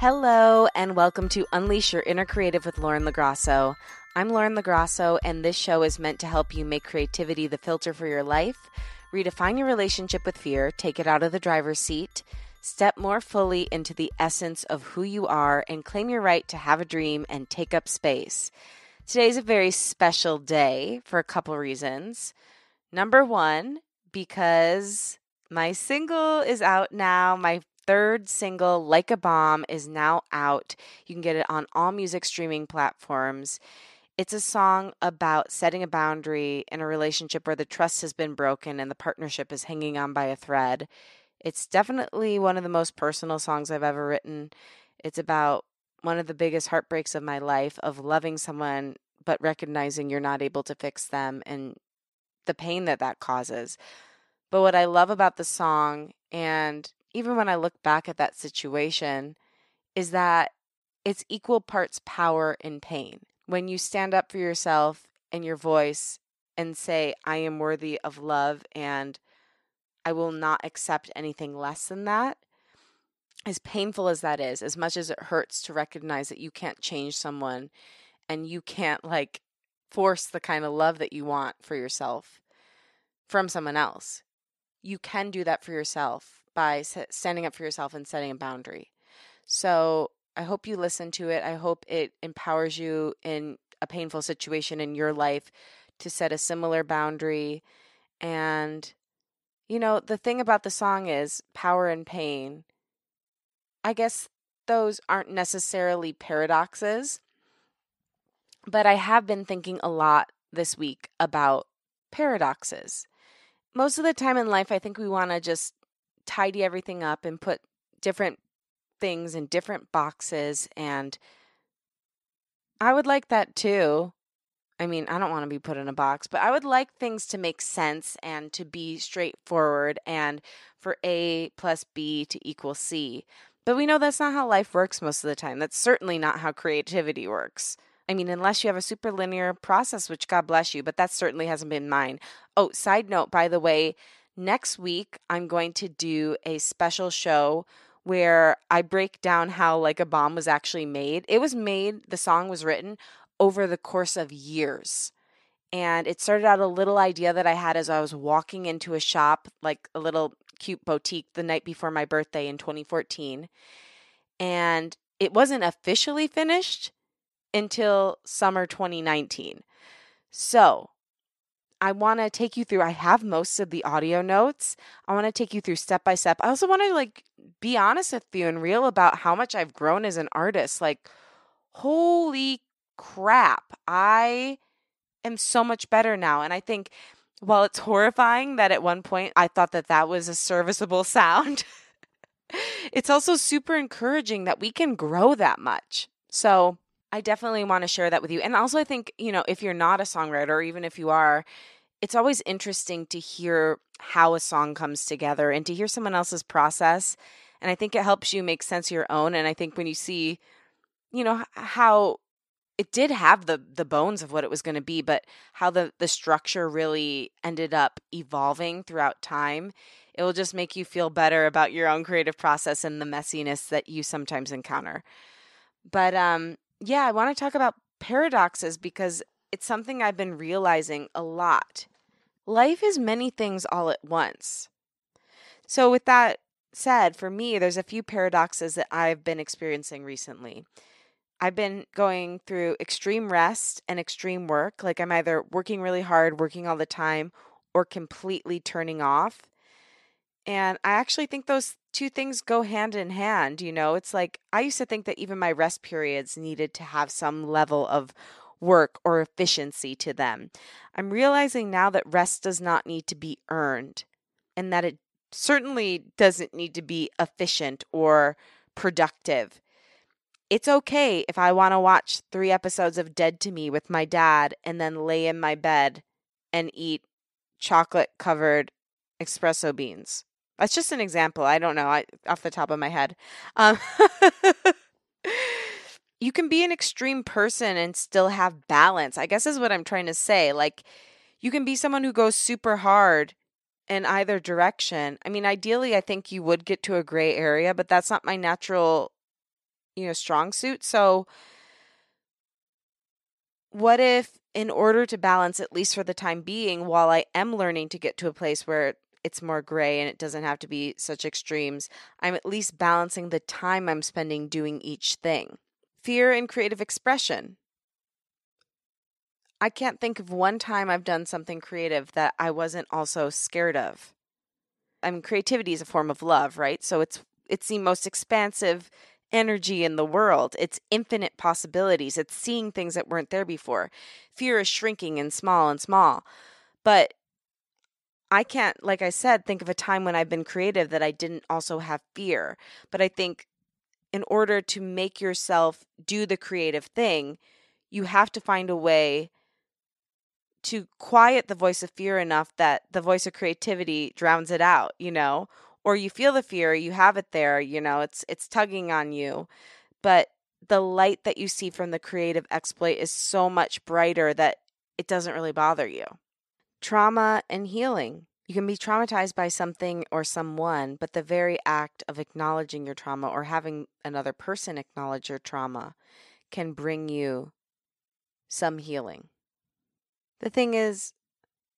Hello, and welcome to Unleash Your Inner Creative with Lauren LoGrasso. I'm Lauren LoGrasso, and this show is meant to help you make creativity the filter for your life, redefine your relationship with fear, take it out of the driver's seat, step more fully into the essence of who you are, and claim your right to have a dream and take up space. Today's a very special day for a couple reasons. Number one, because my single is out now. My third single, Like a Bomb, is now out. You can get it on all music streaming platforms. It's a song about setting a boundary in a relationship where the trust has been broken and the partnership is hanging on by a thread. It's definitely one of the most personal songs I've ever written. It's about one of the biggest heartbreaks of my life of loving someone but recognizing you're not able to fix them and the pain that that causes. But what I love about the song and even when I look back at that situation, is that it's equal parts power and pain. When you stand up for yourself and your voice and say, I am worthy of love and I will not accept anything less than that, as painful as that is, as much as it hurts to recognize that you can't change someone and you can't like force the kind of love that you want for yourself from someone else, you can do that for yourself by standing up for yourself and setting a boundary. So I hope you listen to it. I hope it empowers you in a painful situation in your life to set a similar boundary. And, you know, the thing about the song is power and pain. I guess those aren't necessarily paradoxes, but I have been thinking a lot this week about paradoxes. Most of the time in life, I think we want to just tidy everything up and put different things in different boxes and I would like that too. I mean, I don't want to be put in a box, but I would like things to make sense and to be straightforward and for A plus B to equal C. But we know that's not how life works most of the time. That's certainly not how creativity works. I mean, unless you have a super linear process, which God bless you, but that certainly hasn't been mine. Oh, side note, by the way, Next week, I'm going to do a special show where I break down how Like a Bomb was actually made. It was made, the song was written over the course of years. And it started out a little idea that I had as I was walking into a shop, like a little cute boutique, the night before my birthday in 2014. And it wasn't officially finished until summer 2019. So I want to take you through. I have most of the audio notes. I want to take you through step by step. I also want to like be honest with you and real about how much I've grown as an artist. Like, holy crap, I am so much better now. And I think while it's horrifying that at one point I thought that that was a serviceable sound, it's also super encouraging that we can grow that much. So, I definitely want to share that with you. And also, I think, you know, if you're not a songwriter, or even if you are, it's always interesting to hear how a song comes together and to hear someone else's process. And I think it helps you make sense of your own. And I think when you see, you know, how it did have the the bones of what it was going to be, but how the the structure really ended up evolving throughout time, it will just make you feel better about your own creative process and the messiness that you sometimes encounter. But um yeah, I want to talk about paradoxes because it's something I've been realizing a lot. Life is many things all at once. So, with that said, for me, there's a few paradoxes that I've been experiencing recently. I've been going through extreme rest and extreme work. Like, I'm either working really hard, working all the time, or completely turning off. And I actually think those two things go hand in hand. You know, it's like I used to think that even my rest periods needed to have some level of work or efficiency to them. I'm realizing now that rest does not need to be earned and that it certainly doesn't need to be efficient or productive. It's okay if I want to watch three episodes of Dead to Me with my dad and then lay in my bed and eat chocolate covered espresso beans. That's just an example. I don't know I, off the top of my head. Um, you can be an extreme person and still have balance. I guess is what I'm trying to say. Like you can be someone who goes super hard in either direction. I mean, ideally I think you would get to a gray area, but that's not my natural you know, strong suit. So what if in order to balance at least for the time being while I am learning to get to a place where it's more gray and it doesn't have to be such extremes, I'm at least balancing the time I'm spending doing each thing. Fear and creative expression. I can't think of one time I've done something creative that I wasn't also scared of. I mean, creativity is a form of love, right? So it's it's the most expansive energy in the world. It's infinite possibilities. It's seeing things that weren't there before. Fear is shrinking and small and small. But I can't, like I said, think of a time when I've been creative that I didn't also have fear. But I think in order to make yourself do the creative thing, you have to find a way to quiet the voice of fear enough that the voice of creativity drowns it out, you know? Or you feel the fear, you have it there, you know, it's it's tugging on you. But the light that you see from the creative exploit is so much brighter that it doesn't really bother you. Trauma and healing. You can be traumatized by something or someone, but the very act of acknowledging your trauma or having another person acknowledge your trauma can bring you some healing. The thing is,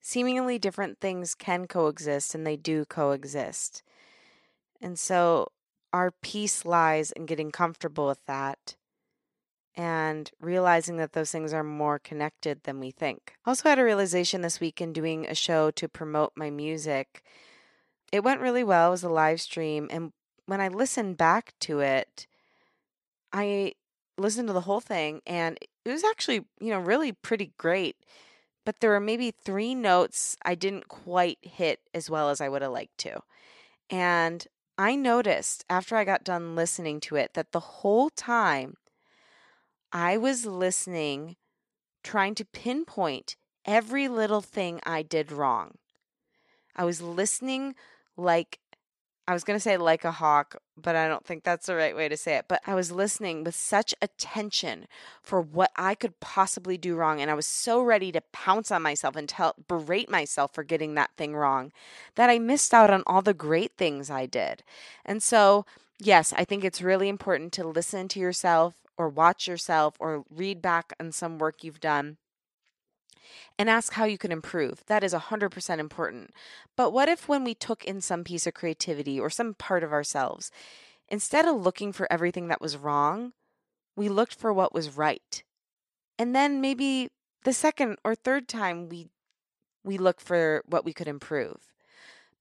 seemingly different things can coexist and they do coexist. And so our peace lies in getting comfortable with that and realizing that those things are more connected than we think. Also had a realization this week in doing a show to promote my music. It went really well. It was a live stream. And when I listened back to it, I listened to the whole thing and it was actually, you know, really pretty great but there were maybe three notes I didn't quite hit as well as I would have liked to. And I noticed after I got done listening to it that the whole time I was listening, trying to pinpoint every little thing I did wrong. I was listening like I was going to say like a hawk, but I don't think that's the right way to say it. But I was listening with such attention for what I could possibly do wrong. And I was so ready to pounce on myself and tell, berate myself for getting that thing wrong that I missed out on all the great things I did. And so, yes, I think it's really important to listen to yourself or watch yourself or read back on some work you've done and ask how you can improve. That is 100% important. But what if, when we took in some piece of creativity or some part of ourselves, instead of looking for everything that was wrong, we looked for what was right? And then maybe the second or third time we we look for what we could improve.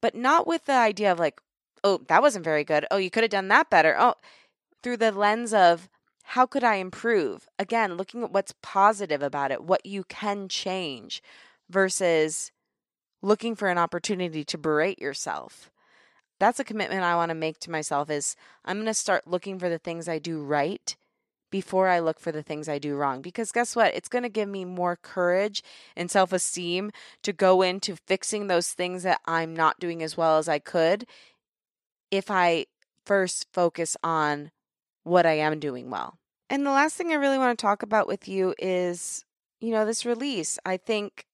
But not with the idea of like, oh, that wasn't very good. Oh, you could have done that better. Oh, through the lens of how could I improve? Again, looking at what's positive about it, what you can change versus looking for an opportunity to berate yourself. That's a commitment I want to make to myself is I'm going to start looking for the things I do right before I look for the things I do wrong. Because guess what? It's going to give me more courage and self esteem to go into fixing those things that I'm not doing as well as I could if I first focus on what I am doing well. And the last thing I really want to talk about with you is, you know, this release. I think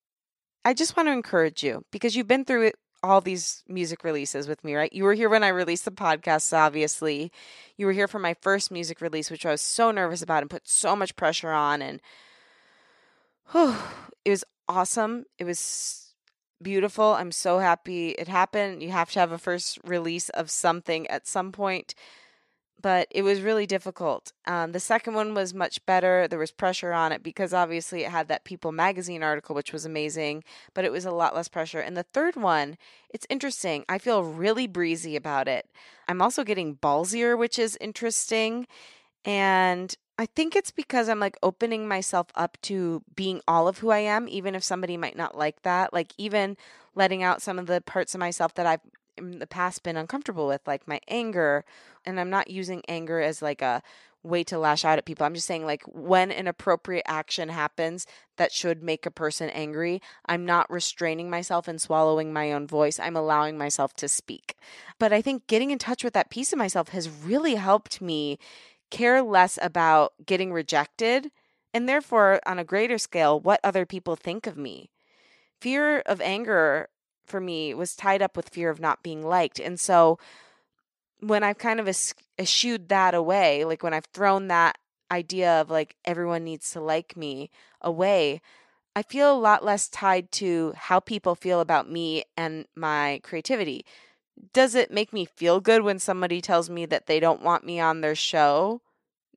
I just want to encourage you because you've been through it, all these music releases with me, right? You were here when I released the podcast, obviously. You were here for my first music release, which I was so nervous about and put so much pressure on. And whew, it was awesome. It was beautiful. I'm so happy it happened. You have to have a first release of something at some point but it was really difficult. Um, the second one was much better. There was pressure on it because obviously it had that People magazine article, which was amazing, but it was a lot less pressure. And the third one, it's interesting. I feel really breezy about it. I'm also getting ballsier, which is interesting. And I think it's because I'm like opening myself up to being all of who I am, even if somebody might not like that. Like, even letting out some of the parts of myself that I've in the past been uncomfortable with, like my anger. And I'm not using anger as like a way to lash out at people. I'm just saying, like, when an appropriate action happens that should make a person angry, I'm not restraining myself and swallowing my own voice. I'm allowing myself to speak. But I think getting in touch with that piece of myself has really helped me care less about getting rejected and therefore, on a greater scale, what other people think of me. Fear of anger for me was tied up with fear of not being liked. And so when I've kind of es- eschewed that away, like when I've thrown that idea of like everyone needs to like me away, I feel a lot less tied to how people feel about me and my creativity. Does it make me feel good when somebody tells me that they don't want me on their show?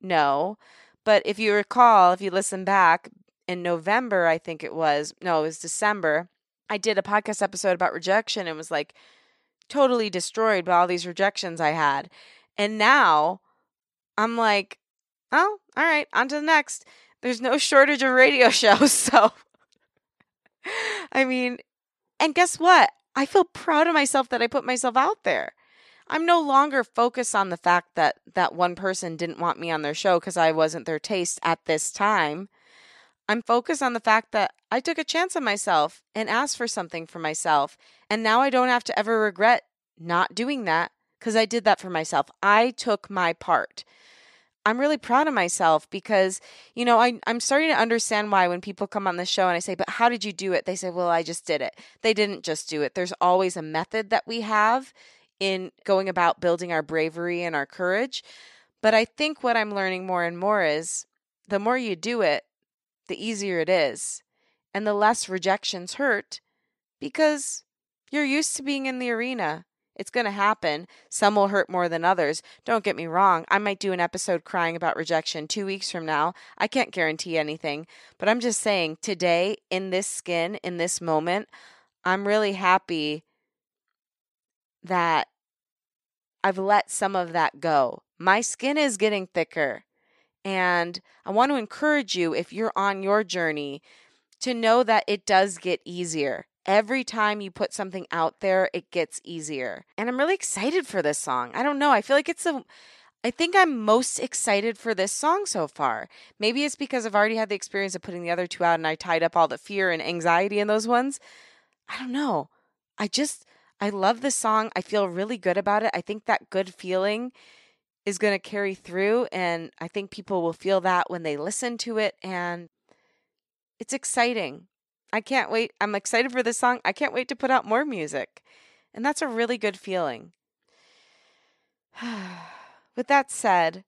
No. But if you recall, if you listen back in November, I think it was, no, it was December, I did a podcast episode about rejection and was like totally destroyed by all these rejections I had. And now I'm like, oh, all right, on to the next. There's no shortage of radio shows. So, I mean, and guess what? I feel proud of myself that I put myself out there. I'm no longer focused on the fact that that one person didn't want me on their show because I wasn't their taste at this time. I'm focused on the fact that I took a chance on myself and asked for something for myself. And now I don't have to ever regret not doing that because I did that for myself. I took my part. I'm really proud of myself because, you know, I, I'm starting to understand why when people come on the show and I say, but how did you do it? They say, well, I just did it. They didn't just do it. There's always a method that we have in going about building our bravery and our courage. But I think what I'm learning more and more is the more you do it, the easier it is, and the less rejections hurt because you're used to being in the arena. It's going to happen. Some will hurt more than others. Don't get me wrong. I might do an episode crying about rejection two weeks from now. I can't guarantee anything. But I'm just saying, today, in this skin, in this moment, I'm really happy that I've let some of that go. My skin is getting thicker. And I want to encourage you, if you're on your journey, to know that it does get easier. Every time you put something out there, it gets easier. And I'm really excited for this song. I don't know. I feel like it's a. I think I'm most excited for this song so far. Maybe it's because I've already had the experience of putting the other two out and I tied up all the fear and anxiety in those ones. I don't know. I just, I love this song. I feel really good about it. I think that good feeling is going to carry through. And I think people will feel that when they listen to it. And it's exciting. I can't wait. I'm excited for this song. I can't wait to put out more music. And that's a really good feeling. With that said,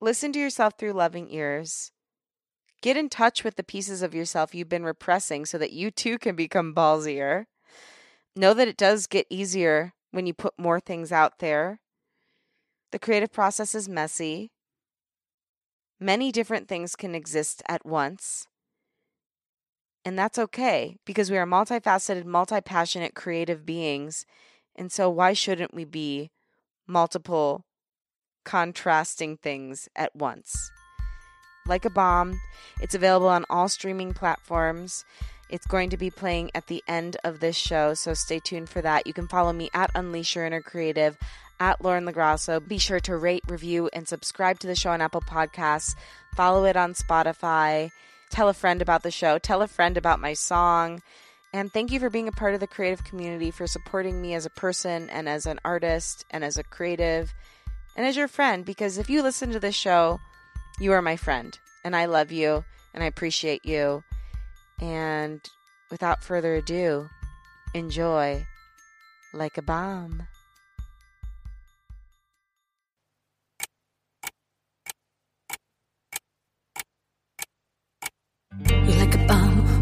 listen to yourself through loving ears. Get in touch with the pieces of yourself you've been repressing so that you too can become ballsier. Know that it does get easier when you put more things out there. The creative process is messy. Many different things can exist at once. And that's okay because we are multifaceted, multi passionate, creative beings. And so, why shouldn't we be multiple contrasting things at once? Like a Bomb, it's available on all streaming platforms. It's going to be playing at the end of this show, so stay tuned for that. You can follow me at Unleash Your Inner Creative at Lauren LoGrasso. Be sure to rate, review, and subscribe to the show on Apple Podcasts. Follow it on Spotify. Tell a friend about the show. Tell a friend about my song. And thank you for being a part of the creative community, for supporting me as a person and as an artist and as a creative and as your friend. Because if you listen to this show, you are my friend. And I love you and I appreciate you. And without further ado, enjoy like a bomb.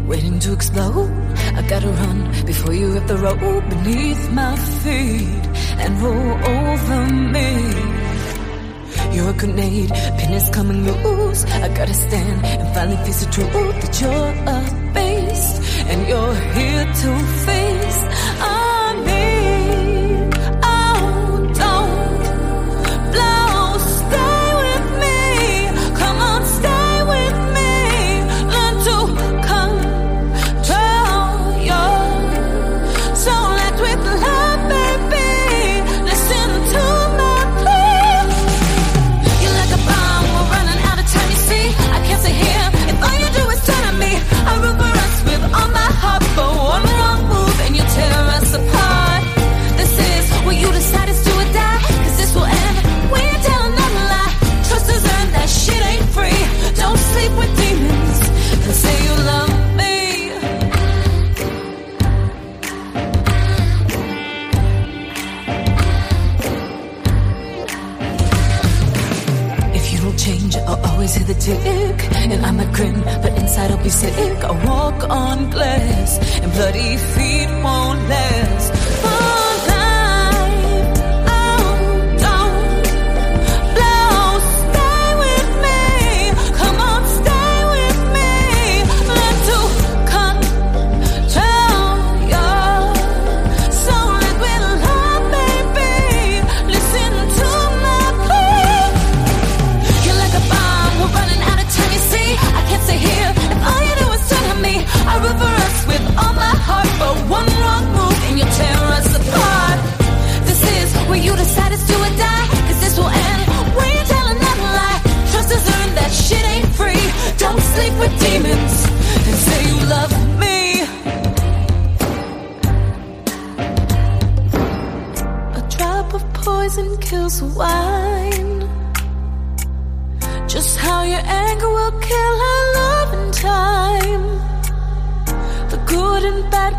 Waiting to explode. I gotta run before you rip the road beneath my feet and roll over me. You're a grenade, pin is coming loose. I gotta stand and finally face the truth that you're a beast and you're here to face. I change, I'll always hear the tick. And I might grin, but inside I'll be sick. I walk on glass, and bloody feet won't last. Oh.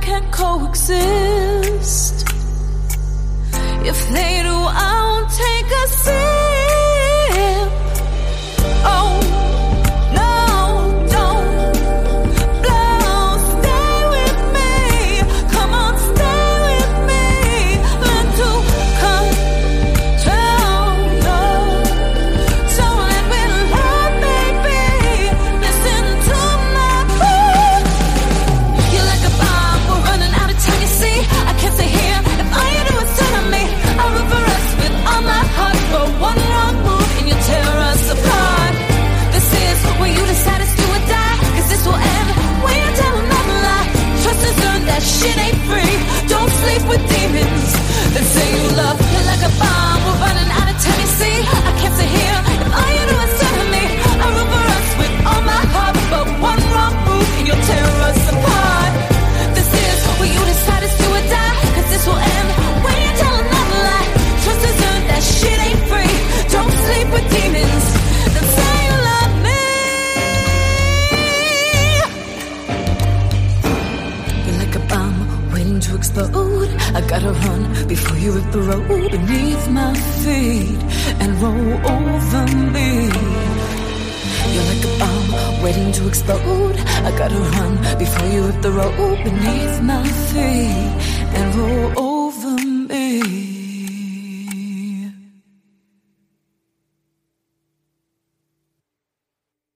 can coexist. If they do, I won't take a seat. rip the road beneath my feet and roll over me. You're like a bomb waiting to explode. I gotta run before you rip the road beneath my feet and roll over.